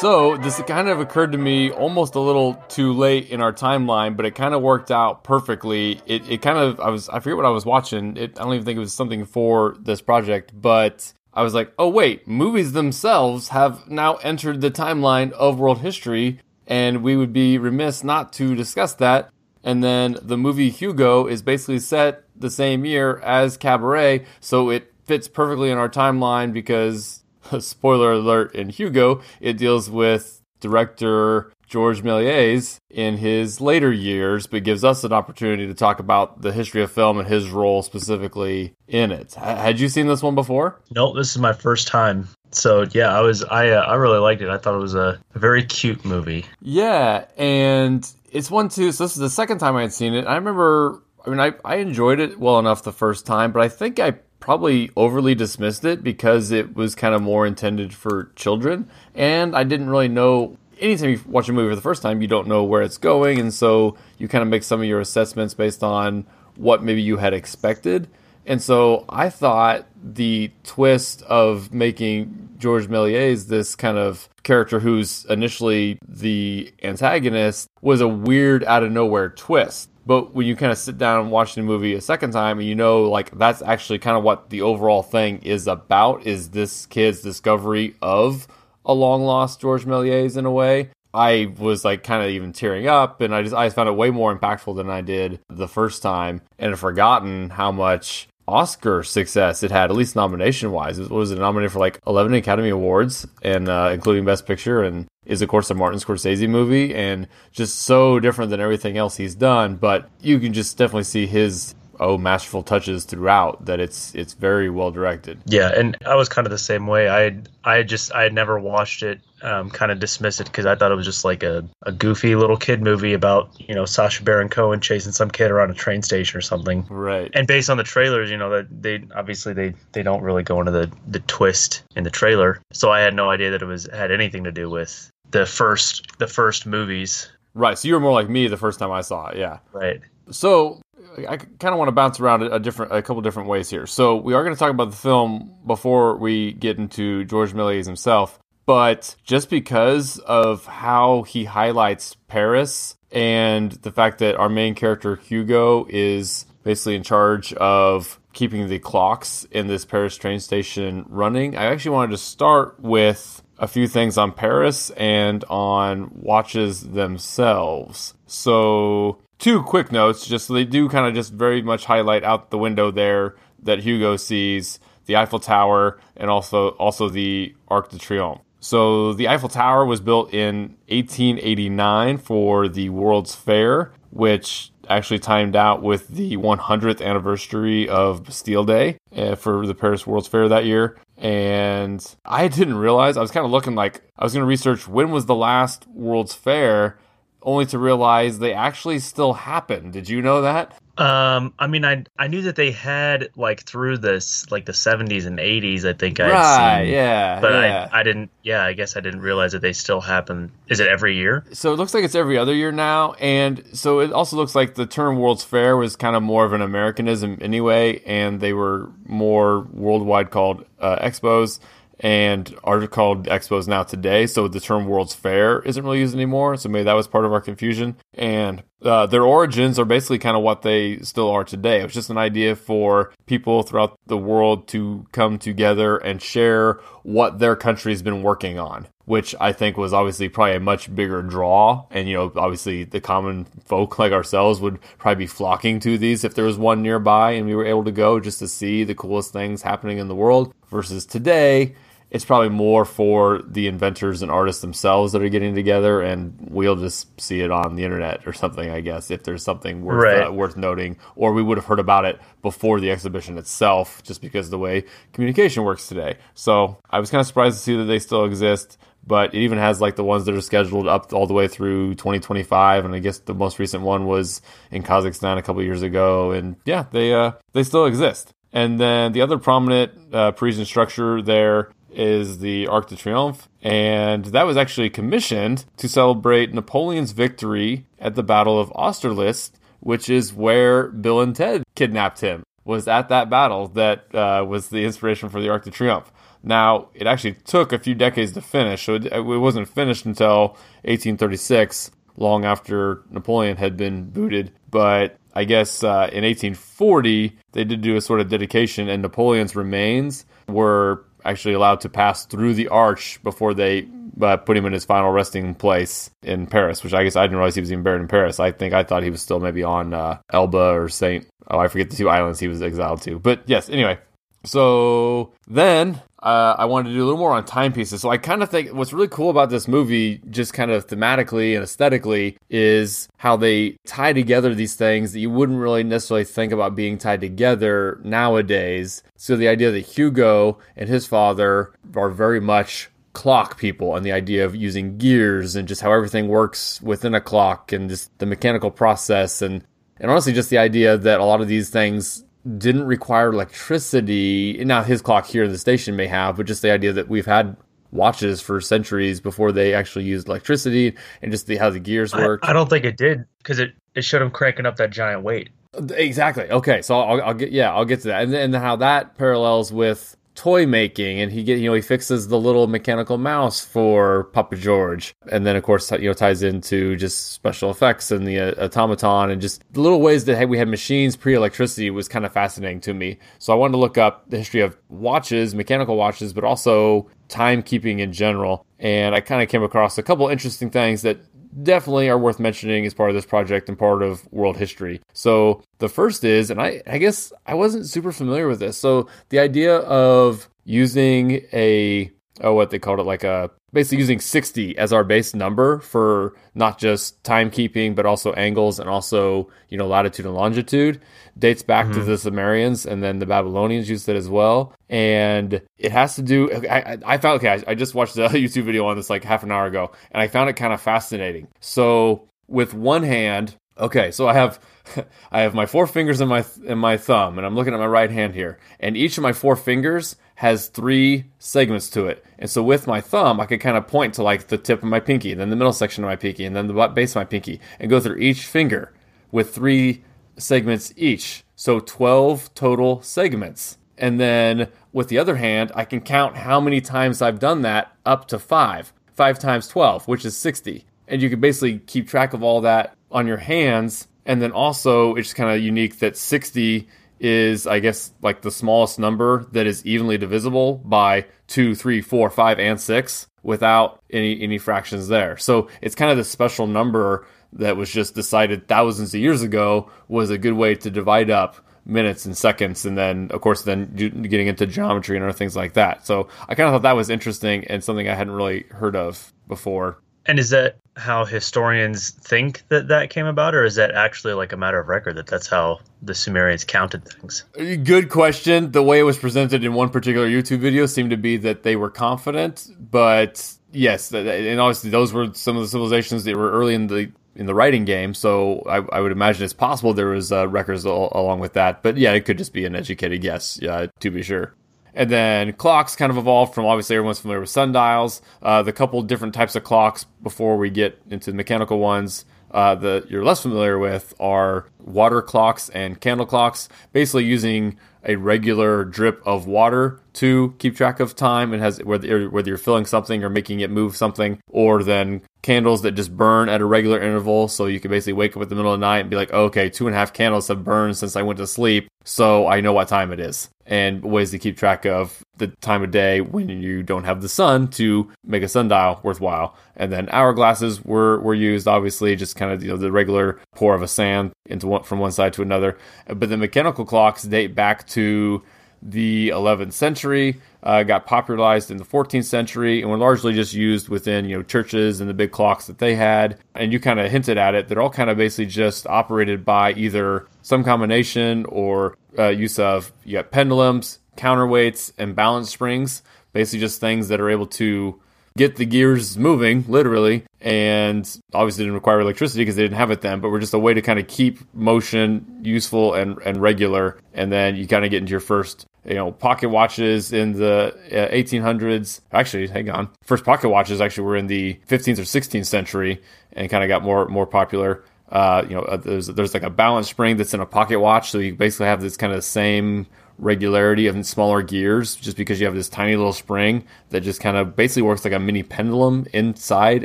So this kind of occurred to me almost a little too late in our timeline, but it kind of worked out perfectly. It, it kind of I was I forget what I was watching. It, I don't even think it was something for this project, but I was like, oh wait, movies themselves have now entered the timeline of world history, and we would be remiss not to discuss that. And then the movie Hugo is basically set the same year as Cabaret, so it fits perfectly in our timeline because spoiler alert in Hugo, it deals with director George Méliès in his later years, but gives us an opportunity to talk about the history of film and his role specifically in it. Had you seen this one before? Nope, this is my first time. So yeah, I was I uh, I really liked it. I thought it was a, a very cute movie. Yeah, and it's one too. So this is the second time I had seen it. I remember. I mean, I, I enjoyed it well enough the first time, but I think I probably overly dismissed it because it was kind of more intended for children. And I didn't really know anytime you watch a movie for the first time, you don't know where it's going. And so you kind of make some of your assessments based on what maybe you had expected. And so I thought the twist of making George Méliès this kind of character who's initially the antagonist was a weird out of nowhere twist. But when you kind of sit down and watch the movie a second time and you know like that's actually kind of what the overall thing is about is this kid's discovery of a long lost George Méliès in a way. I was like kind of even tearing up and I just I found it way more impactful than I did the first time and forgotten how much Oscar success it had, at least nomination wise. It was nominated for like 11 Academy Awards, and uh, including Best Picture, and is of course a Martin Scorsese movie, and just so different than everything else he's done. But you can just definitely see his oh masterful touches throughout that it's it's very well directed. Yeah, and I was kind of the same way. I I just I had never watched it, um, kind of dismissed it because I thought it was just like a, a goofy little kid movie about you know Sacha Baron Cohen chasing some kid around a train station or something. Right. And based on the trailers, you know that they obviously they they don't really go into the the twist in the trailer, so I had no idea that it was had anything to do with the first the first movies. Right. So you were more like me the first time I saw it. Yeah. Right. So I kind of want to bounce around a different, a couple different ways here. So we are going to talk about the film before we get into George Méliès himself, but just because of how he highlights Paris and the fact that our main character Hugo is basically in charge of keeping the clocks in this Paris train station running, I actually wanted to start with a few things on Paris and on watches themselves. So two quick notes, just so they do kind of just very much highlight out the window there that Hugo sees the Eiffel Tower and also also the Arc de Triomphe. So the Eiffel Tower was built in 1889 for the World's Fair, which actually timed out with the 100th anniversary of Bastille Day uh, for the Paris World's Fair that year. And I didn't realize I was kind of looking like I was going to research when was the last World's Fair, only to realize they actually still happen. Did you know that? Um, I mean, I I knew that they had like through this like the seventies and eighties. I think I right, seen, yeah, but yeah. I I didn't. Yeah, I guess I didn't realize that they still happen. Is it every year? So it looks like it's every other year now, and so it also looks like the term World's Fair was kind of more of an Americanism anyway, and they were more worldwide called uh, expos and are called expos now today. So the term World's Fair isn't really used anymore. So maybe that was part of our confusion. And uh, their origins are basically kind of what they still are today. It was just an idea for people throughout the world to come together and share what their country's been working on. Which I think was obviously probably a much bigger draw. And, you know, obviously the common folk like ourselves would probably be flocking to these if there was one nearby and we were able to go just to see the coolest things happening in the world. Versus today, it's probably more for the inventors and artists themselves that are getting together, and we'll just see it on the internet or something, I guess, if there's something worth Right. uh, worth noting, or we would have heard about it before the exhibition itself, just because of the way communication works today. So I was kind of surprised to see that they still exist. But it even has like the ones that are scheduled up all the way through 2025, and I guess the most recent one was in Kazakhstan a couple years ago. And yeah, they uh, they still exist. And then the other prominent uh, Parisian structure there is the Arc de Triomphe, and that was actually commissioned to celebrate Napoleon's victory at the Battle of Austerlitz, which is where Bill and Ted kidnapped him. was at that battle that uh, was the inspiration for the Arc de Triomphe. Now, it actually took a few decades to finish, so it, it wasn't finished until 1836, long after Napoleon had been booted. But I guess uh, in 1840, they did do a sort of dedication, and Napoleon's remains were actually allowed to pass through the arch before they uh, put him in his final resting place in Paris, which I guess I didn't realize he was even buried in Paris. I think I thought he was still maybe on uh, Elba or Saint. Oh, I forget the two islands he was exiled to. But yes, anyway. So then uh, I wanted to do a little more on timepieces. So I kind of think what's really cool about this movie, just kind of thematically and aesthetically, is how they tie together these things that you wouldn't really necessarily think about being tied together nowadays. So the idea that Hugo and his father are very much clock people and the idea of using gears and just how everything works within a clock and just the mechanical process and and honestly just the idea that a lot of these things didn't require electricity. Now, his clock here in the station may have, but just the idea that we've had watches for centuries before they actually used electricity and just the, how the gears work. I, I don't think it did because it, it showed him cranking up that giant weight. Exactly. Okay, so I'll, I'll get yeah, I'll get to that, and then how that parallels with toy making and he get you know he fixes the little mechanical mouse for Papa George. And then of course you know ties into just special effects and the uh, automaton and just the little ways that hey, we had machines pre-electricity was kind of fascinating to me. So I wanted to look up the history of watches mechanical watches but also timekeeping in general. And I kind of came across a couple interesting things that definitely are worth mentioning as part of this project and part of world history. So the first is, and I, I guess I wasn't super familiar with this. So the idea of using a oh what they called it like a basically using 60 as our base number for not just timekeeping but also angles and also you know latitude and longitude dates back mm-hmm. to the sumerians and then the babylonians used it as well and it has to do i, I found okay I, I just watched a youtube video on this like half an hour ago and i found it kind of fascinating so with one hand okay so i have I have my four fingers in my in my thumb, and I'm looking at my right hand here. And each of my four fingers has three segments to it. And so with my thumb, I could kind of point to like the tip of my pinky, then the middle section of my pinky, and then the base of my pinky, and go through each finger with three segments each. So 12 total segments. And then with the other hand, I can count how many times I've done that up to five. Five times 12, which is 60. And you can basically keep track of all that on your hands. And then also, it's kind of unique that 60 is, I guess, like the smallest number that is evenly divisible by two, three, four, five, and six without any any fractions there. So it's kind of the special number that was just decided thousands of years ago was a good way to divide up minutes and seconds and then of course then getting into geometry and other things like that so i kind of thought that was interesting and something i hadn't really heard of before and is that how historians think that that came about, or is that actually like a matter of record that that's how the Sumerians counted things? Good question. The way it was presented in one particular YouTube video seemed to be that they were confident, but yes, and obviously those were some of the civilizations that were early in the in the writing game. So I, I would imagine it's possible there was uh, records al- along with that. But yeah, it could just be an educated guess, yeah, to be sure. And then clocks kind of evolved from obviously everyone's familiar with sundials. Uh, the couple different types of clocks before we get into the mechanical ones uh, that you're less familiar with are water clocks and candle clocks, basically using a regular drip of water to keep track of time and has whether whether you're filling something or making it move something or then candles that just burn at a regular interval. So you can basically wake up in the middle of the night and be like okay two and a half candles have burned since i went to sleep. So i know what time it is. And ways to keep track of the time of day when you don't have the sun to make a sundial worthwhile. And then hourglasses were were used obviously just kind of you know the regular pour of a sand into one from one side to another. But the mechanical clocks date back to the 11th century, uh, got popularized in the 14th century, and were largely just used within you know churches and the big clocks that they had. And you kind of hinted at it; they're all kind of basically just operated by either some combination or uh, use of you got pendulums, counterweights, and balance springs. Basically, just things that are able to get the gears moving, literally. And obviously didn't require electricity because they didn't have it then, but were just a way to kind of keep motion useful and, and regular. And then you kind of get into your first you know, pocket watches in the uh, 1800s. Actually, hang on. First pocket watches actually were in the 15th or 16th century and kind of got more more popular. Uh, you know, uh, there's there's like a balance spring that's in a pocket watch, so you basically have this kind of same regularity of smaller gears, just because you have this tiny little spring that just kind of basically works like a mini pendulum inside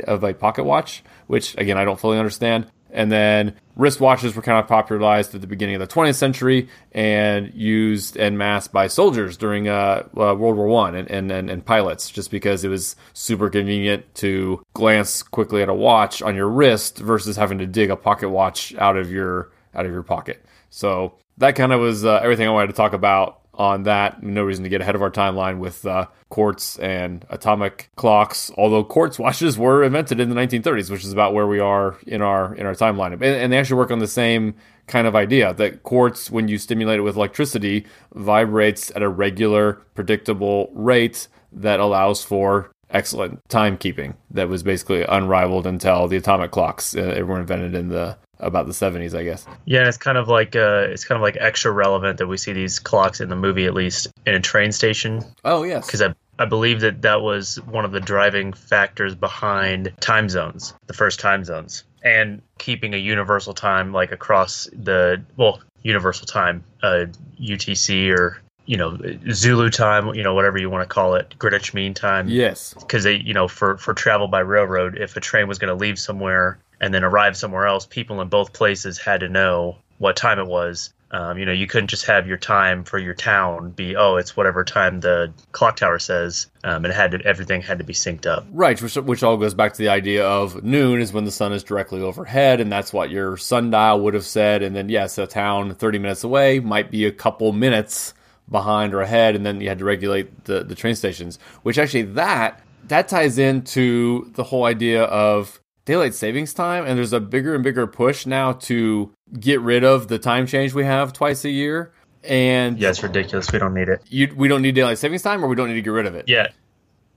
of a pocket watch, which again I don't fully understand. And then wristwatches were kind of popularized at the beginning of the 20th century and used en masse by soldiers during uh, uh, World War One and, and, and, and pilots, just because it was super convenient to glance quickly at a watch on your wrist versus having to dig a pocket watch out of your out of your pocket. So that kind of was uh, everything I wanted to talk about on that. No reason to get ahead of our timeline with uh, quartz and atomic clocks. Although quartz watches were invented in the 1930s, which is about where we are in our in our timeline, and, and they actually work on the same kind of idea that quartz, when you stimulate it with electricity, vibrates at a regular, predictable rate that allows for excellent timekeeping that was basically unrivaled until the atomic clocks uh, were invented in the about the 70s, I guess. Yeah, and it's kind of like uh, it's kind of like extra relevant that we see these clocks in the movie, at least in a train station. Oh yes, because I I believe that that was one of the driving factors behind time zones, the first time zones, and keeping a universal time like across the well universal time, uh, UTC or you know Zulu time, you know whatever you want to call it, Greenwich Mean Time. Yes, because they you know for for travel by railroad, if a train was going to leave somewhere and then arrive somewhere else, people in both places had to know what time it was. Um, you know, you couldn't just have your time for your town be oh, it's whatever time the clock tower says. Um, and it had to, everything had to be synced up. Right, which which all goes back to the idea of noon is when the sun is directly overhead, and that's what your sundial would have said. And then yes, a town thirty minutes away might be a couple minutes behind or ahead, and then you had to regulate the the train stations. Which actually that that ties into the whole idea of daylight savings time and there's a bigger and bigger push now to get rid of the time change we have twice a year. And yeah it's ridiculous. We don't need it. you, we don't need daylight savings time or we don't need to get rid of it? Yeah.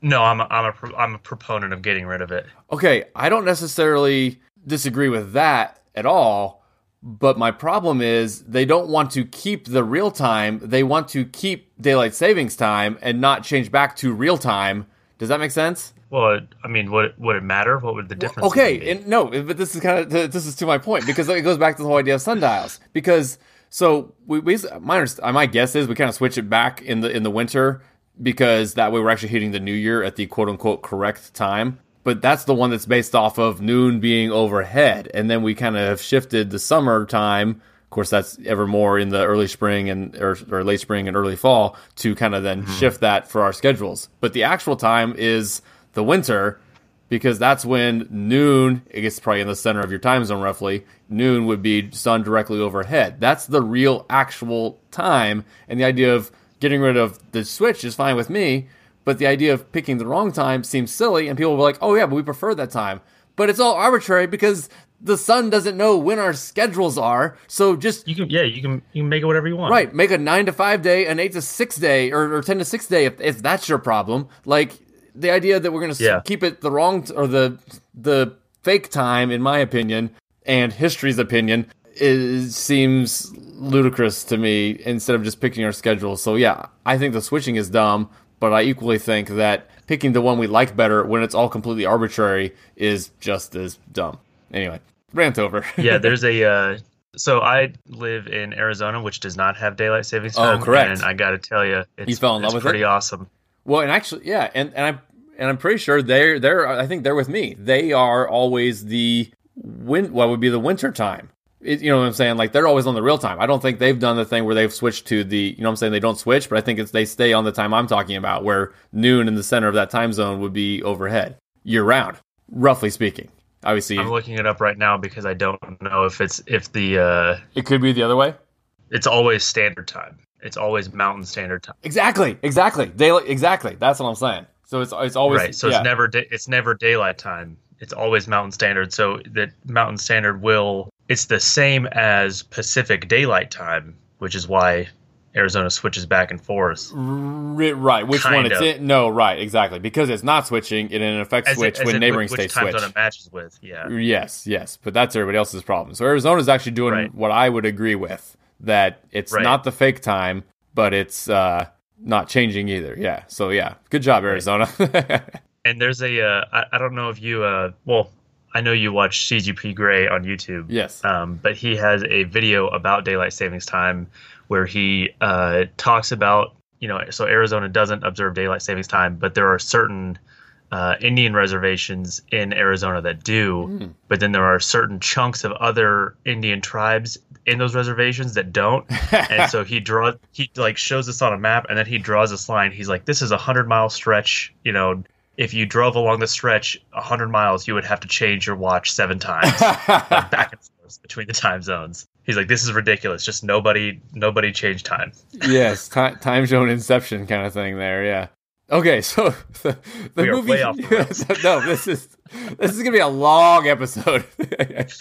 No i'm a, I'm a i'm a proponent of getting rid of it. Okay i don't necessarily disagree with that at all but my problem is they don't want to keep the real time. They want to keep daylight savings time and not change back to real time. Does that make sense well, I mean, would would it matter? What would the difference? okay, and no, but this is kind of this is to my point because it goes back to the whole idea of sundials. Because so we, we my my guess is we kind of switch it back in the in the winter because that way we're actually hitting the new year at the quote unquote correct time. But that's the one that's based off of noon being overhead, and then we kind of have shifted the summer time. Of course, that's ever more in the early spring and or, or late spring and early fall to kind of then mm-hmm. shift that for our schedules. But the actual time is the winter because that's when noon, it gets probably in the center of your time zone roughly, noon would be sun directly overhead. That's the real actual time. And the idea of getting rid of the switch is fine with me, but the idea of picking the wrong time seems silly. And people will be like, oh, yeah, but we prefer that time. But it's all arbitrary because the sun doesn't know when our schedules are. So just you can yeah you can you can make it whatever you want. Right, make a nine to five day, an eight to six day, or, or ten to six day if if that's your problem. Like the idea that we're going to yeah. keep it the wrong t- or the the fake time, in my opinion, and history's opinion, is seems ludicrous to me. Instead of just picking our schedule, so yeah, I think the switching is dumb, but I equally think that picking the one we like better when it's all completely arbitrary is just as dumb. Anyway, rant over. yeah, there's a. Uh, so I live in Arizona, which does not have daylight savings oh, time. Oh, correct. And I got to tell you, it's, you fell in love with pretty it? awesome. Well, and actually, yeah, and and I and I'm pretty sure they're they're I think they're with me. They are always the win. What would be the winter time? It, you know what I'm saying? Like they're always on the real time. I don't think they've done the thing where they've switched to the. You know what I'm saying? They don't switch, but I think it's they stay on the time I'm talking about, where noon in the center of that time zone would be overhead year round, roughly speaking. Obviously, I'm looking it up right now because I don't know if it's if the. uh It could be the other way. It's always standard time. It's always Mountain Standard Time. Exactly, exactly, daily, exactly. That's what I'm saying. So it's it's always right. So yeah. it's never it's never daylight time. It's always Mountain Standard. So that Mountain Standard will it's the same as Pacific Daylight Time, which is why Arizona switches back and forth. Right. Which kind one it's in? No, right, exactly. Because it's not switching, it in effect switch it, when neighboring which states time switch. It matches with, yeah. Yes, yes. But that's everybody else's problem. So Arizona's actually doing right. what I would agree with that it's right. not the fake time, but it's uh, not changing either. Yeah. So yeah, good job, Arizona. and there's a uh, I, I don't know if you uh, well I know you watch CGP Grey on YouTube. Yes. Um, but he has a video about daylight savings time where he uh, talks about you know so Arizona doesn't observe daylight savings time, but there are certain uh, Indian reservations in Arizona that do, Mm. but then there are certain chunks of other Indian tribes in those reservations that don't. and so he draws, he like shows this on a map, and then he draws this line. He's like, "This is a hundred mile stretch. You know, if you drove along the stretch a hundred miles, you would have to change your watch seven times, like back and forth between the time zones." He's like, "This is ridiculous. Just nobody, nobody change time." yes, ti time zone inception kind of thing there. Yeah. Okay, so the, the movie. the no, this is this is gonna be a long episode.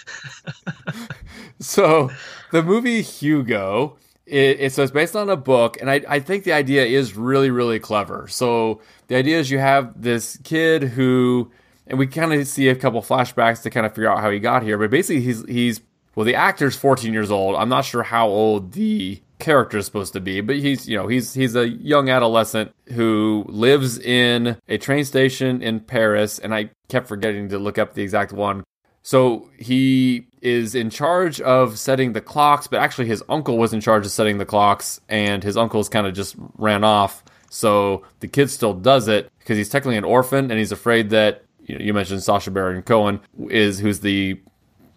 so the movie Hugo. It, it, so it's based on a book, and I, I think the idea is really, really clever. So the idea is you have this kid who, and we kind of see a couple flashbacks to kind of figure out how he got here. But basically, he's he's well, the actor's 14 years old. I'm not sure how old the character is supposed to be, but he's you know he's he's a young adolescent who lives in a train station in Paris, and I kept forgetting to look up the exact one. So he is in charge of setting the clocks, but actually his uncle was in charge of setting the clocks, and his uncle's kind of just ran off. So the kid still does it because he's technically an orphan, and he's afraid that you, know, you mentioned Sacha Baron Cohen is who's the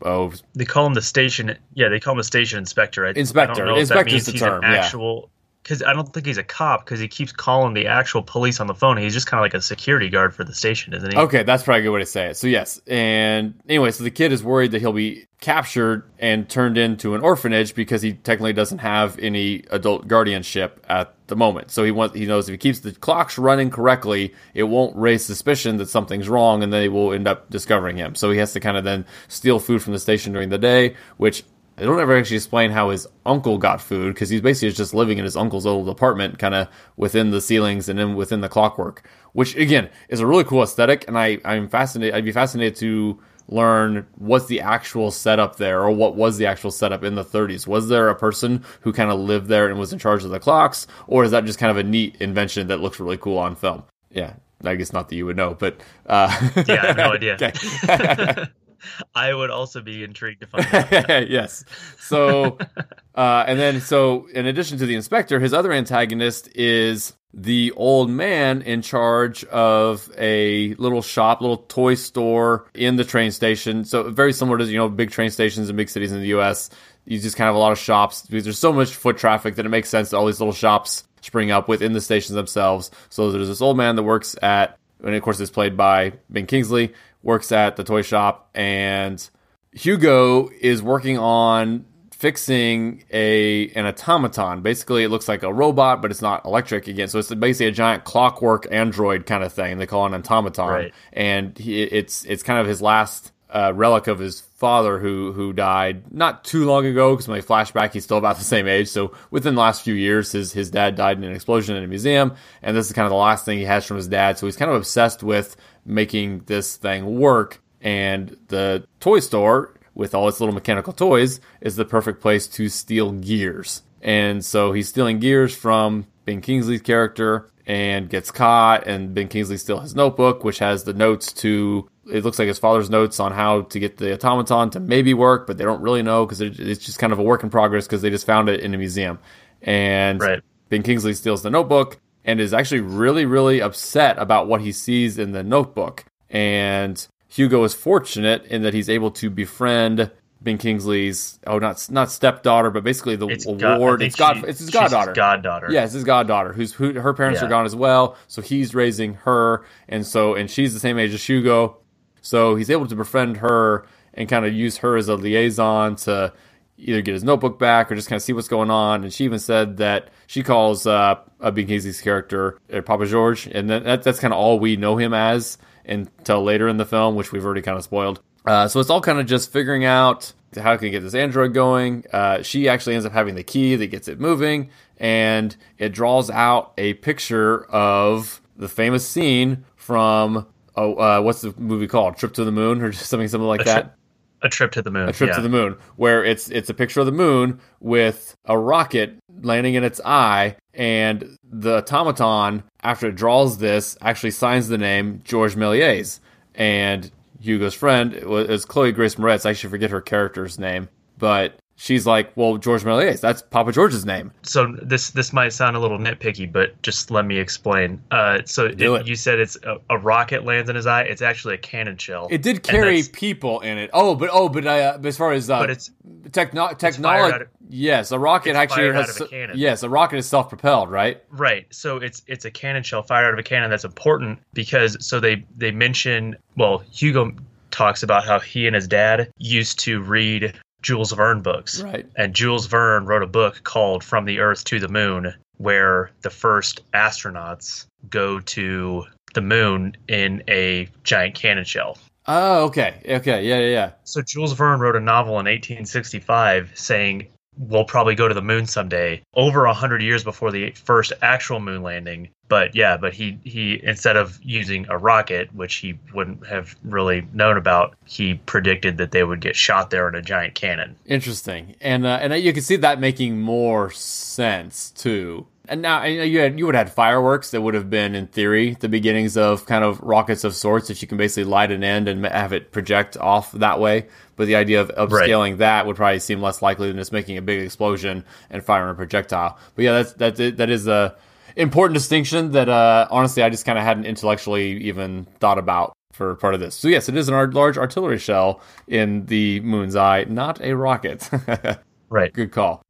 oh They call him the station. Yeah, they call him a station inspector. I, Inspector. I don't know if that means the he's term, an yeah. actual. Because I don't think he's a cop. Because he keeps calling the actual police on the phone. He's just kind of like a security guard for the station, isn't he? Okay, that's probably a good way to say it. So yes, and anyway, so the kid is worried that he'll be captured and turned into an orphanage because he technically doesn't have any adult guardianship at the moment. So he wants he knows if he keeps the clocks running correctly, it won't raise suspicion that something's wrong, and they will end up discovering him. So he has to kind of then steal food from the station during the day, which they don't ever actually explain how his uncle got food because he's basically just living in his uncle's old apartment, kind of within the ceilings and then within the clockwork. Which again is a really cool aesthetic, and I I'm fascinated. I'd be fascinated to learn what's the actual setup there, or what was the actual setup in the 30s. Was there a person who kind of lived there and was in charge of the clocks, or is that just kind of a neat invention that looks really cool on film? Yeah, I guess not that you would know, but uh, Yeah, I have no idea. I would also be intrigued to find out. yes. So, uh, and then, so in addition to the inspector, his other antagonist is the old man in charge of a little shop, little toy store in the train station. So, very similar to, you know, big train stations in big cities in the U.S. You just kind of have a lot of shops because there's so much foot traffic that it makes sense that all these little shops spring up within the stations themselves. So, there's this old man that works at, and of course, it's played by Ben Kingsley, works at the toy shop, and Hugo is working on fixing a an automaton. Basically, it looks like a robot, but it's not electric again. So it's basically a giant clockwork android kind of thing. They call it an automaton, Right. and he, it's it's kind of his last uh, relic of his father who who died not too long ago. Because when they flashback, he's still about the same age. So within the last few years, his his dad died in an explosion in a museum, and this is kind of the last thing he has from his dad. So he's kind of obsessed with making this thing work. And the toy store with all its little mechanical toys is the perfect place to steal gears. And so he's stealing gears from Ben Kingsley's character and gets caught. And Ben Kingsley still has notebook, which has the notes to. It looks like his father's notes on how to get the automaton to maybe work, but they don't really know because it's just kind of a work in progress because they just found it in a museum. And Right. Ben Kingsley steals the notebook and is actually really, really upset about what he sees in the notebook. And Hugo is fortunate in that he's able to befriend Ben Kingsley's oh not not stepdaughter, but basically the It's ward. It's god. she- it's his goddaughter. goddaughter. Yeah, it's his goddaughter, who's who her parents Yeah. are gone as well. So he's raising her, and so and she's the same age as Hugo. So he's able to befriend her and kind of use her as a liaison to either get his notebook back or just kind of see what's going on. And she even said that she calls uh, Kingsley's character uh, Papa George, and that, that that's kind of all we know him as until later in the film, which we've already kind of spoiled. Uh, so it's all kind of just figuring out how can get this android going. Uh, she actually ends up having the key that gets it moving, and it draws out a picture of the famous scene from oh, uh, what's the movie called? Trip to the Moon or something something like that. A trip to the moon. A trip yeah. to the moon, where it's it's a picture of the moon with a rocket landing in its eye, and the automaton, after it draws this, actually signs the name George Méliès. And Hugo's friend, was Chloe Grace Moretz. I actually forget her character's name, but she's like, "Well, George Méliès, that's Papa George's name." So this this might sound a little nitpicky, but just let me explain. Uh, so it, it. you said it's a, a, rocket lands in his eye. It's actually a cannon shell. It did carry people in it. Oh, but oh, but uh, as far as uh, but it's techno- technology. Yes, a rocket actually has. A yes, a rocket is self-propelled, right? Right. So it's it's a cannon shell fired out of a cannon. That's important because so they they mention well Hugo talks about how he and his dad used to read Jules Verne books. Right. And Jules Verne wrote a book called From the Earth to the Moon, where the first astronauts go to the moon in a giant cannon shell. Oh, okay. Okay. Yeah, yeah, yeah. So Jules Verne wrote a novel in 1865 saying we'll probably go to the moon someday over a hundred years before the first actual moon landing. But yeah but he he instead of using a rocket which he wouldn't have really known about he predicted that they would get shot there in a giant cannon. Interesting. And uh, and you can see that making more sense too and now you had you would have had fireworks that would have been in theory the beginnings of kind of rockets of sorts if you can basically light an end and have it project off that way. But the idea of upscaling right. that would probably seem less likely than just making a big explosion and firing a projectile. But yeah, that's that that is a important distinction that uh, honestly I just kind of hadn't intellectually even thought about for part of this. So yes, it is an large artillery shell in the moon's eye, not a rocket. right. Good call.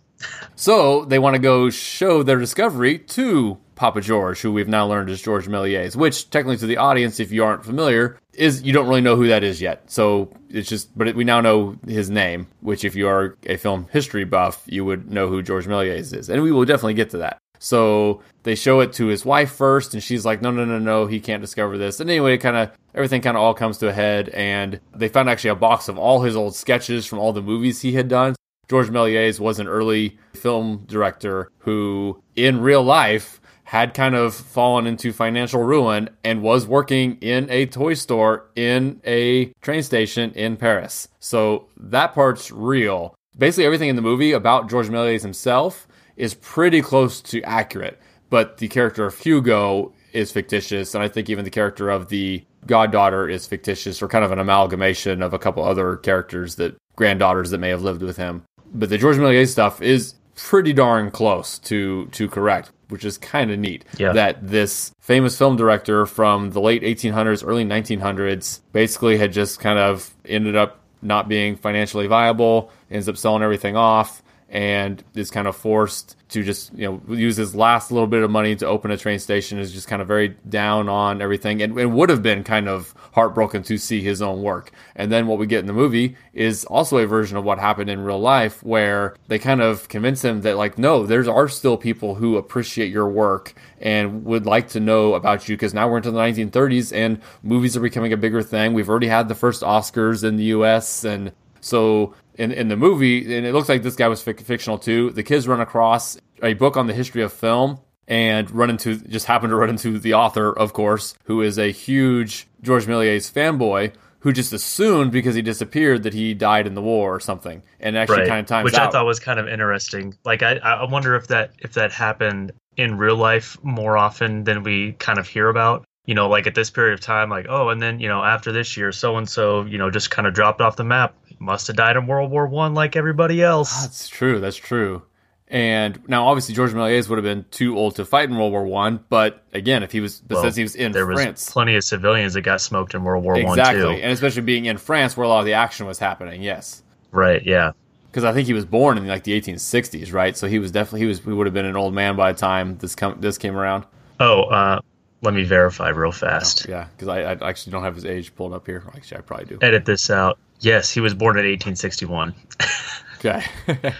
So they want to go show their discovery to Papa George, who we've now learned is George Méliès, which technically to the audience, if you aren't familiar, is you don't really know who that is yet. So it's just, but we now know his name, which if you are a film history buff, you would know who George Méliès is, and we will definitely get to that. So they show it to his wife first, and she's like, "No, no, no, no, he can't discover this." And anyway, kind of everything kind of all comes to a head, and they found actually a box of all his old sketches from all the movies he had done. George Méliès was an early film director who, in real life, had kind of fallen into financial ruin and was working in a toy store in a train station in Paris. So that part's real. Basically, everything in the movie about George Méliès himself is pretty close to accurate, but the character of Hugo is fictitious, and I think even the character of the goddaughter is fictitious, or kind of an amalgamation of a couple other characters that granddaughters that may have lived with him but the George Méliès stuff is pretty darn close to to correct, which is kind of neat. Yeah. That this famous film director from the late 1800s, early 1900s, basically had just kind of ended up not being financially viable, ends up selling everything off, and is kind of forced to just you know use his last little bit of money to open a train station is just kind of very down on everything. And, and would have been kind of heartbroken to see his own work. And then what we get in the movie is also a version of what happened in real life where they kind of convince him that like no there are still people who appreciate your work and would like to know about you because now we're into the 1930s and movies are becoming a bigger thing. We've already had the first oscars in the us and so in, in the movie, and it looks like this guy was fic- fictional too. The kids run across a book on the history of film and run into just happen to run into the author, of course, who is a huge George Méliès fanboy who just assumed because he disappeared that he died in the war or something, and actually right. kind of times which out. I thought was kind of interesting. Like I, I wonder if that if that happened in real life more often than we kind of hear about. You know, like at this period of time, like oh, and then you know after this year, so and so, you know, just kind of dropped off the map must have died in World War One like everybody else. That's true. That's true. And now, obviously, George Méliès would have been too old to fight in World War One. But again, if he was, well, since he was in there France, was plenty of civilians that got smoked in World War One exactly, too. and especially being in France where a lot of the action was happening. Yes, right. Yeah, because I think he was born in like the 1860s, right? So he was definitely he was he would have been an old man by the time this come this came around. Oh, uh, let me verify real fast. Oh, yeah, because I, I actually don't have his age pulled up here. Actually, I probably do. Edit this out. Yes, he was born in 1861. okay.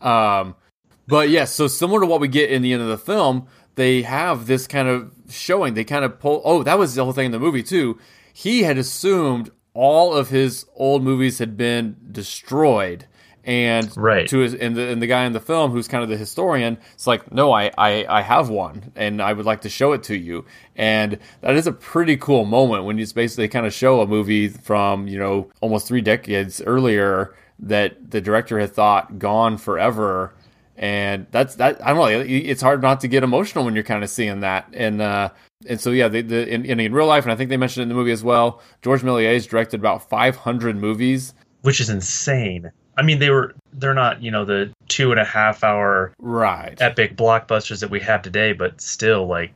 um, but yes, yeah, so similar to what we get in the end of the film, they have this kind of showing. They kind of pull. Oh, that was the whole thing in the movie too. He had assumed all of his old movies had been destroyed and right. to his and the and the guy in the film who's kind of the historian it's like no I, I i have one and i would like to show it to you and that is a pretty cool moment when you basically kind of show a movie from you know almost three decades earlier that the director had thought gone forever and that's that. I don't know. It's hard not to get emotional when you're kind of seeing that, and uh, and so yeah, the, the in, in real life, and I think they mentioned it in the movie as well. George Méliès directed about 500 movies, which is insane. I mean, they were they're not you know the two and a half hour right epic blockbusters that we have today, but still like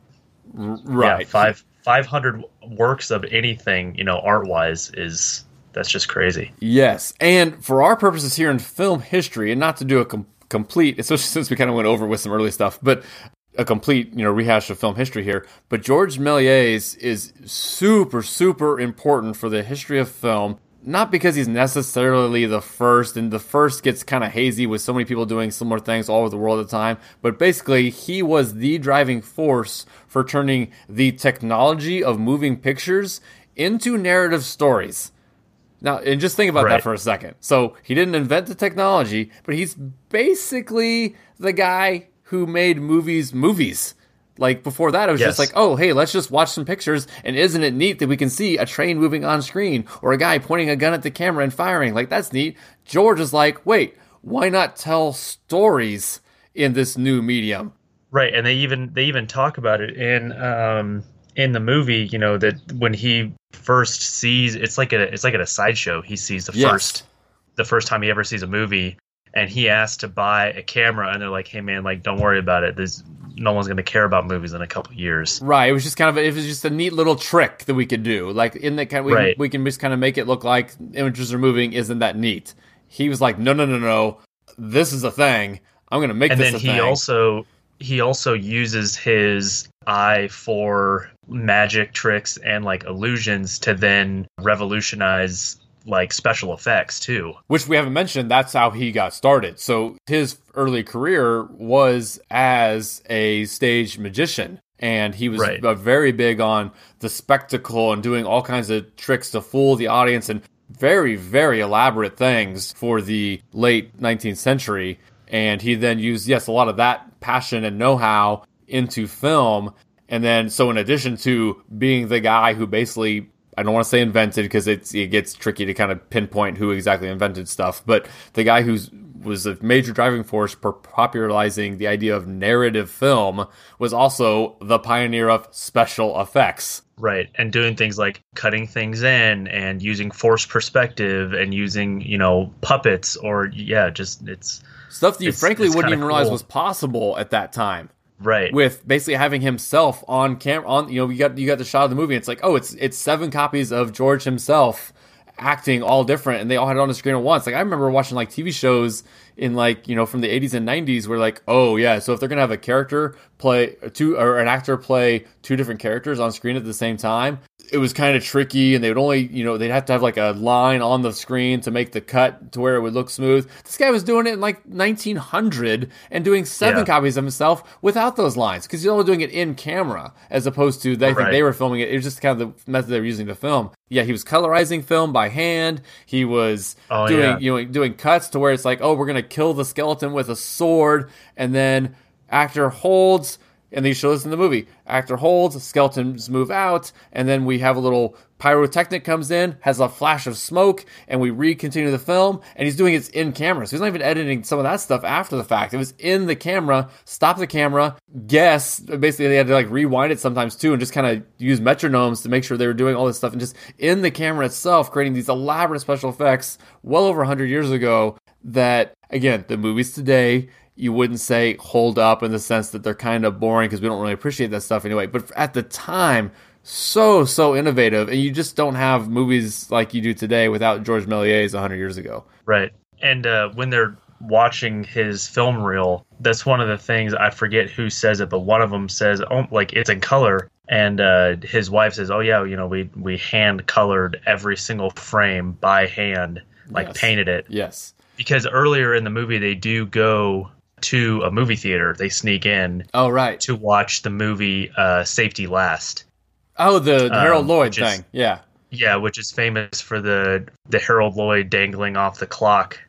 right yeah, five five hundred works of anything you know art wise is that's just crazy. Yes, and for our purposes here in film history, and not to do a com- complete, especially since we kind of went over with some early stuff, but a complete you know rehash of film history here. But George Méliès is super super important for the history of film not because he's necessarily the first, and the first gets kind of hazy with so many people doing similar things all over the world at the time, but basically, he was the driving force for turning the technology of moving pictures into narrative stories. Now, and just think about right. that for a second. So, he didn't invent the technology, but he's basically the guy who made movies movies. Like before that, it was yes. just like, oh, hey, let's just watch some pictures. And isn't it neat that we can see a train moving on screen or a guy pointing a gun at the camera and firing? Like, that's neat. George is like, wait, why not tell stories in this new medium? Right. And they even, they even talk about it in, um, in the movie, you know, that when he first sees, it's like a, it's like at a sideshow. He sees the yes. first, the first time he ever sees a movie and he asked to buy a camera and they're like hey man like don't worry about it there's no one's going to care about movies in a couple years. Right it was just kind of a, it was just a neat little trick that we could do. Like in that kind of, we, right. we can just kind of make it look like images are moving isn't that neat. He was like no no no no. This is a thing. I'm going to make and this And then he thing. also he also uses his eye for magic tricks and like illusions to then revolutionize like special effects too. Which we haven't mentioned, that's how he got started. So his early career was as a stage magician. And he was right. very big on the spectacle and doing all kinds of tricks to fool the audience and very, very elaborate things for the late 19th century. And he then used, yes, a lot of that passion and know how into film. And then, so in addition to being the guy who basically I don't want to say invented because it gets tricky to kind of pinpoint who exactly invented stuff, but the guy who was a major driving force for popularizing the idea of narrative film was also the pioneer of special effects. Right, and doing things like cutting things in and using forced perspective and using, you know, puppets or yeah, just it's stuff that you frankly wouldn't even cool. realize was possible at that time right. with basically having himself on camera on you know you got you got the shot of the movie. It's like oh it's it's seven copies of george himself acting all different and they all had it on the screen at once. Like i remember watching like tv shows in like you know from the 80s and 90s where like oh yeah so if they're gonna have a character play two or an actor play two different characters on screen at the same time it was kind of tricky and they would only you know they'd have to have like a line on the screen to make the cut to where it would look smooth this guy was doing it in like 1900 and doing seven yeah. copies of himself without those lines because he's only doing it in camera as opposed to they right. think they were filming it it was just kind of the method they were using to film yeah he was colorizing film by hand he was oh, doing yeah. you know doing cuts to where it's like oh we're gonna kill the skeleton with a sword and then actor holds and they show in the movie. Actor holds, skeletons move out, and then we have a little pyrotechnic comes in, has a flash of smoke, and we re-continue the film. And he's doing it in camera, so he's not even editing some of that stuff after the fact. It was in the camera. Stop the camera. Guess basically they had to like rewind it sometimes too, and just kind of use metronomes to make sure they were doing all this stuff, and just in the camera itself, creating these elaborate special effects well over hundred years ago. That again, the movies today you wouldn't say hold up in the sense that they're kind of boring because we don't really appreciate that stuff anyway. But at the time, so so innovative, and you just don't have movies like you do today without George Méliès 100 years ago. Right, and uh, when they're watching his film reel, that's one of the things I forget who says it, but one of them says, "Oh, like it's in color." And uh, his wife says, "Oh yeah, you know, we we hand colored every single frame by hand, like yes. painted it." Yes. Because earlier in the movie, they do go to a movie theater. They sneak in. Oh right. To watch the movie uh, Safety Last. Oh, the, the Harold um, Lloyd thing. Is, yeah. Yeah, which is famous for the the Harold Lloyd dangling off the clock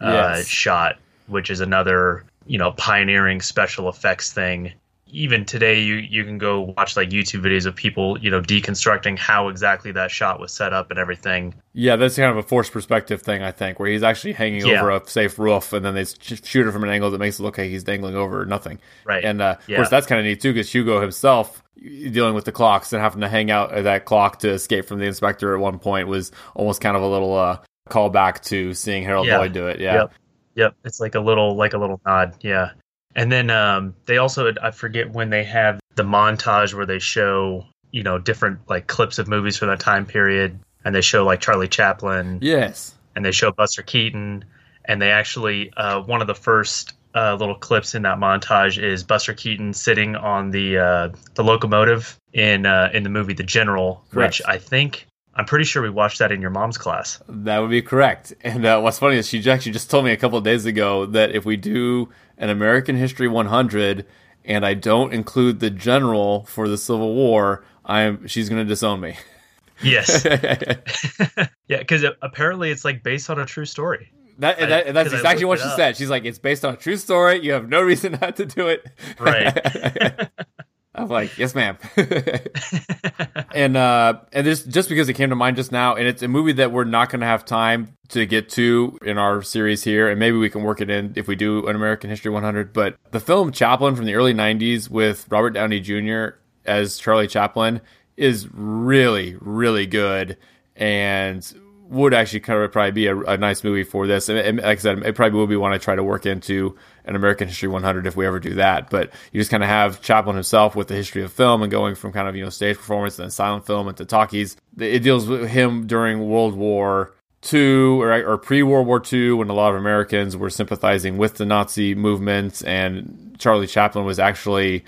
uh, yes. shot, which is another you know pioneering special effects thing even today you you can go watch like YouTube videos of people you know deconstructing how exactly that shot was set up and everything. Yeah, that's kind of a forced perspective thing, I think, where he's actually hanging Yeah. over a safe roof, and then they shoot it from an angle that makes it look like he's dangling over nothing. Right. And uh, of course, that's kind of neat too, because Hugo himself dealing with the clocks and having to hang out at that clock to escape from the inspector at one point was almost kind of a little uh, callback to seeing Harold Yeah. Lloyd do it. Yeah. Yep. Yep. It's like a little like a little nod. Yeah. And then um, they also I forget when they have the montage where they show you know different like clips of movies from that time period, and they show like Charlie Chaplin Yes. and they show Buster Keaton, and they actually uh, one of the first uh, little clips in that montage is Buster Keaton sitting on the uh, the locomotive in uh, in the movie The General, Correct. which I think I'm pretty sure we watched that in your mom's class. That would be correct. And uh, what's funny is she actually just told me a couple of days ago that if we do an American History 100 and I don't include the general for the Civil War, I'm she's going to disown me. Yes, yeah, because apparently it's like based on a true story. That, I- that, that's exactly what she up. said. She's like, it's based on a true story. You have no reason not to do it. Right. I'm like, yes, ma'am. and uh, and this just because it came to mind just now, and it's a movie that we're not going to have time to get to in our series here, and maybe we can work it in if we do an American History 100. But the film Chaplin from the early '90s with Robert Downey Jr. as Charlie Chaplin is really, really good, and would actually kind of probably be a, a nice movie for this. And, and like I said, it probably will be one I try to work into an American History 100 if we ever do that. But you just kind of have Chaplin himself with the history of film and going from kind of you know stage performance and silent film into talkies. It deals with him during World War II or, or pre World War II when a lot of Americans were sympathizing with the Nazi movements, and Charlie Chaplin was actually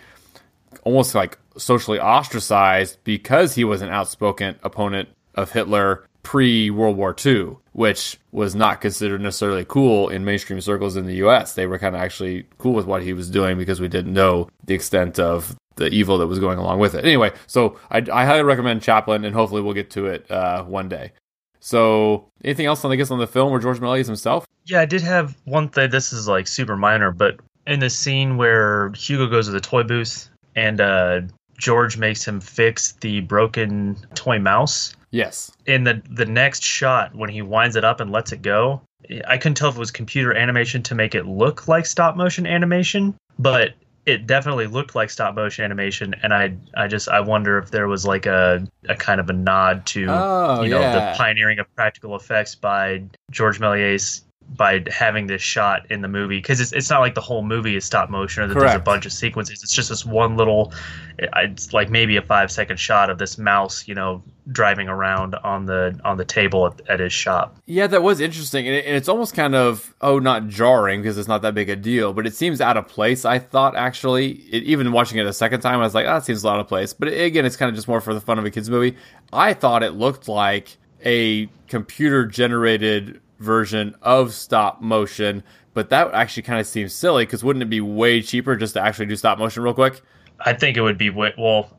almost like socially ostracized because he was an outspoken opponent of Hitler pre World War II, which was not considered necessarily cool in mainstream circles in the US. They were kind of actually cool with what he was doing because we didn't know the extent of the evil that was going along with it. Anyway, so I, I highly recommend Chaplin, and hopefully we'll get to it uh, one day. So, anything else on I guess on the film where George Méliès is himself? Yeah, I did have one thing. This is like super minor, but in the scene where Hugo goes to the toy booth and uh, George makes him fix the broken toy mouse, Yes. in the the next shot when he winds it up and lets it go, I couldn't tell if it was computer animation to make it look like stop motion animation, but it definitely looked like stop motion animation, and I I just I wonder if there was like a a kind of a nod to Oh, you know yeah. the pioneering of practical effects by George Méliès by having this shot in the movie because it's, it's not like the whole movie is stop motion or that there's a bunch of sequences it's just this one little it's like maybe a five second shot of this mouse you know driving around on the on the table at, at his shop Yeah, that was interesting, and, it, and it's almost kind of oh, not jarring because it's not that big a deal, but it seems out of place. I thought actually, it, even watching it a second time, I was like, ah, oh, that seems out of place. But again, it's kind of just more for the fun of a kids movie. I thought it looked like a computer generated version of stop motion, but that actually kind of seems silly because wouldn't it be way cheaper just to actually do stop motion real quick? i think it would be well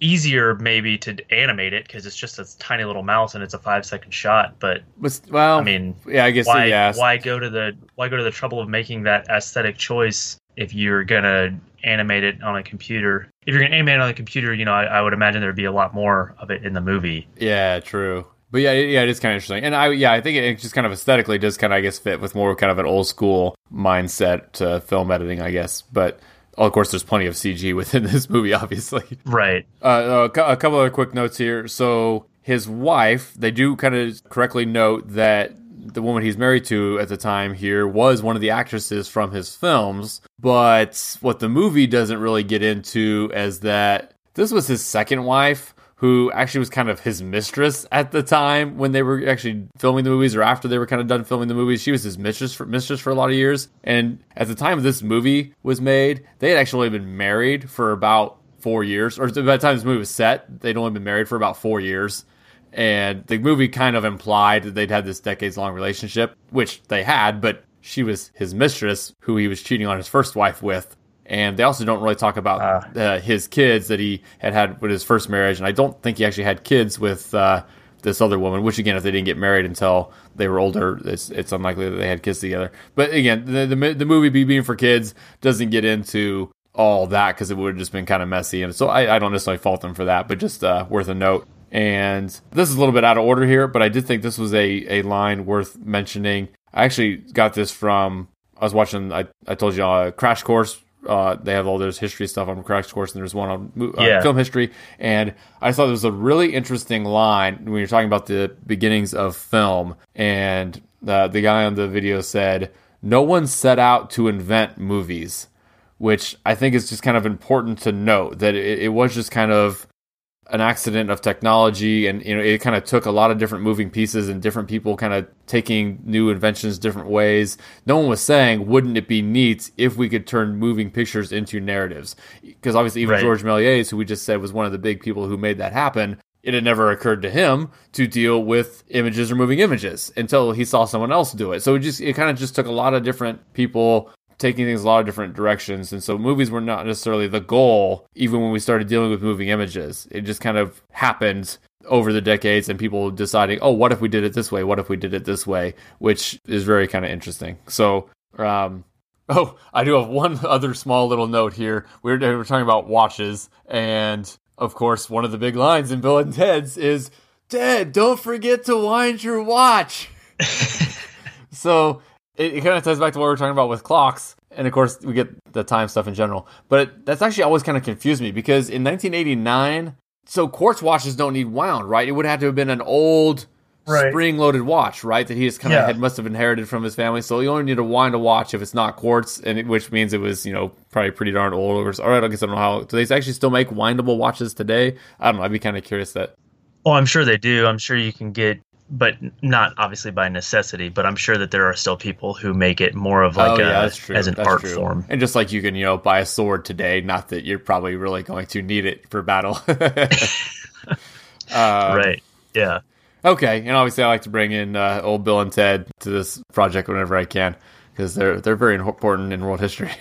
easier maybe to animate it because it's just a tiny little mouse and it's a five second shot but well, i mean yeah, I guess why yeah. why go to the why go to the trouble of making that aesthetic choice if you're gonna animate it on a computer if you're gonna animate it on a computer you know I, I would imagine there'd be a lot more of it in the movie Yeah, true. But yeah, it- yeah, it is kind of interesting, and I yeah, I think it, it just kind of aesthetically does kind of I guess fit with more kind of an old school mindset to film editing, I guess. But of course, there's plenty of CG within this movie, obviously. right Uh, a, a couple other quick notes here. So his wife, they do kind of correctly note that the woman he's married to at the time here was one of the actresses from his films. But what the movie doesn't really get into is that this was his second wife. Who actually was kind of his mistress at the time when they were actually filming the movies, or after they were kind of done filming the movies. She was his mistress for mistress for a lot of years. And at the time this movie was made, they had actually been married for about four years, or by the time this movie was set, they'd only been married for about four years. And the movie kind of implied that they'd had this decades long relationship, which they had, but she was his mistress, who he was cheating on his first wife with. And they also don't really talk about Ah. uh, his kids that he had had with his first marriage. And I don't think he actually had kids with uh, this other woman, which again, if they didn't get married until they were older, it's, it's unlikely that they had kids together. But again, the, the, the movie Be Being for Kids doesn't get into all that because it would have just been kind of messy. And so I, I don't necessarily fault them for that, but just uh, worth a note. And this is a little bit out of order here, but I did think this was a, a line worth mentioning. I actually got this from, I was watching, I, I told you, uh, Crash Course. Uh, they have all this history stuff on Crash Course, and there's one on uh, Yeah. film history. And I thought it was a really interesting line when you're talking about the beginnings of film. And the, the guy on the video said, No one set out to invent movies which I think is just kind of important to note that it, it was just kind of an accident of technology and you know it kind of took a lot of different moving pieces and different people kind of taking new inventions different ways. No one was saying wouldn't it be neat if we could turn moving pictures into narratives? Because obviously even Right. george méliès who we just said was one of the big people who made that happen it had never occurred to him to deal with images or moving images until he saw someone else do it. So it just it kind of just took a lot of different people taking things a lot of different directions. And so movies were not necessarily the goal, even when we started dealing with moving images. It just kind of happened over the decades and people deciding, oh, what if we did it this way? What if we did it this way? Which is very kind of interesting. So, um, oh, I do have one other small little note here. We were, we were talking about watches. And of course, one of the big lines in Bill and Ted's is, Ted, don't forget to wind your watch. So it, it kind of ties back to what we were talking about with clocks. And of course, we get the time stuff in general. But it, that's actually always kind of confused me because in 1989, so quartz watches don't need wound, right? It would have to have been an old Right. spring loaded watch, right? That he just kind of Yeah. had must have inherited from his family. So you only need to wind a watch if it's not quartz, and it, which means it was, you know, probably pretty darn old. Or, all right, I guess I don't know how. Do they actually still make windable watches today? I don't know. I'd be kind of curious that. Oh, I'm sure they do. I'm sure you can get, but not obviously by necessity. But I'm sure that there are still people who make it more of like oh, a, yeah, true. as an That's art true. form. And just like you can, you know, buy a sword today, not that you're probably really going to need it for battle. Um, right. Yeah. Okay, and obviously I like to bring in uh, old Bill and Ted to this project whenever I can because they're they're very important in world history.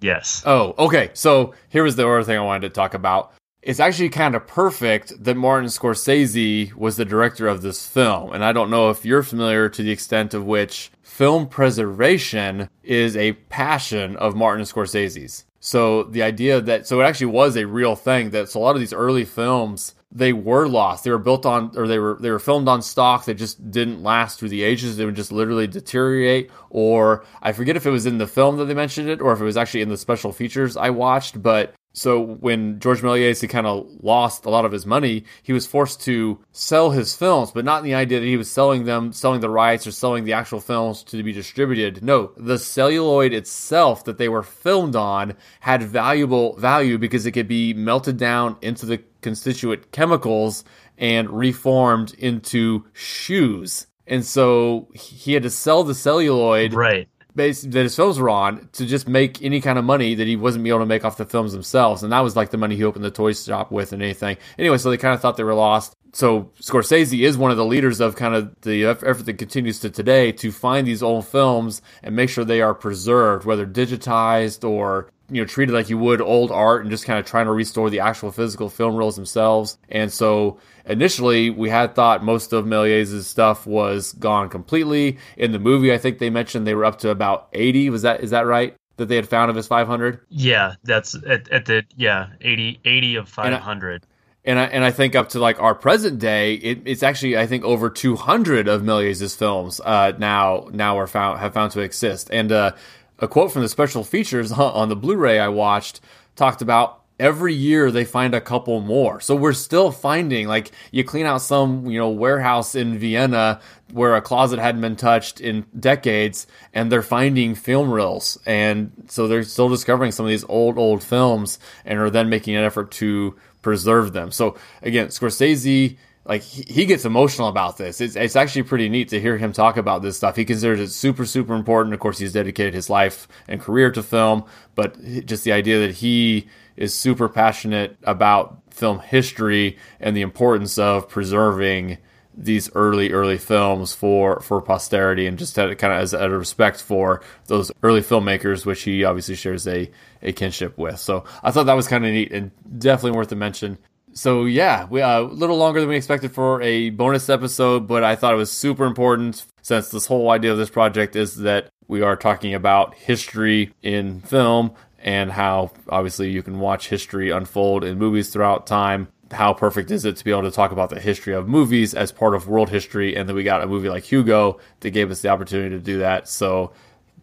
Yes. oh, okay. So here was the other thing I wanted to talk about. It's actually kind of perfect that Martin Scorsese was the director of this film, and I don't know if you're familiar to the extent of which film preservation is a passion of Martin Scorsese's. So the idea that so it actually was a real thing that so a lot of these early films they were lost. They were built on or they were they were filmed on stock that just didn't last through the ages. They would just literally deteriorate or I forget if it was in the film that they mentioned it or if it was actually in the special features I watched, but so when George Méliès kind of lost a lot of his money, he was forced to sell his films, but not in the idea that he was selling them, selling the rights or selling the actual films to be distributed. No, the celluloid itself that they were filmed on had valuable value because it could be melted down into the constituent chemicals and reformed into shoes. And so he had to sell the celluloid Right. That his films were on to just make any kind of money that he wasn't able to make off the films themselves, and that was like the money he opened the toy shop with and anything. Anyway, so they kind of thought they were lost. So Scorsese is one of the leaders of kind of the effort that continues to today to find these old films and make sure they are preserved, whether digitized or you know treated like you would old art and just kind of trying to restore the actual physical film reels themselves. And so initially we had thought most of Méliès' stuff was gone completely. In the movie, I think they mentioned they were up to about 80. Was that is that right? That they had found of his 500? Yeah. That's at, at the yeah 80 80 of 500. and I and I think up to like our present day, it, it's actually I think over 200 of Méliès' films uh, now now are found have found to exist. And uh, a quote from the special features on, on the Blu-ray I watched talked about every year they find a couple more. So we're still finding like you clean out some you know warehouse in Vienna where a closet hadn't been touched in decades, and they're finding film reels, and so they're still discovering some of these old old films, and are then making an effort to preserve them. So again, Scorsese, like he, gets emotional about this. It's, it's actually pretty neat to hear him talk about this stuff. He considers it super, super important. Of course, he's dedicated his life and career to film, but just the idea that he is super passionate about film history and the importance of preserving these early early films for for posterity and just kind of as a respect for those early filmmakers which he obviously shares a a kinship with. So i thought that was kind of neat and definitely worth a mention. So yeah we uh, a little longer than we expected for a bonus episode but i thought it was super important since this whole idea of this project is that we are talking about history in film and how obviously you can watch history unfold in movies throughout time. How perfect is it to be able to talk about the history of movies as part of world history? And then we got a movie like Hugo that gave us the opportunity to do that. So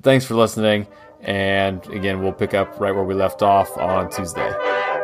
thanks for listening. And again, we'll pick up right where we left off on Tuesday.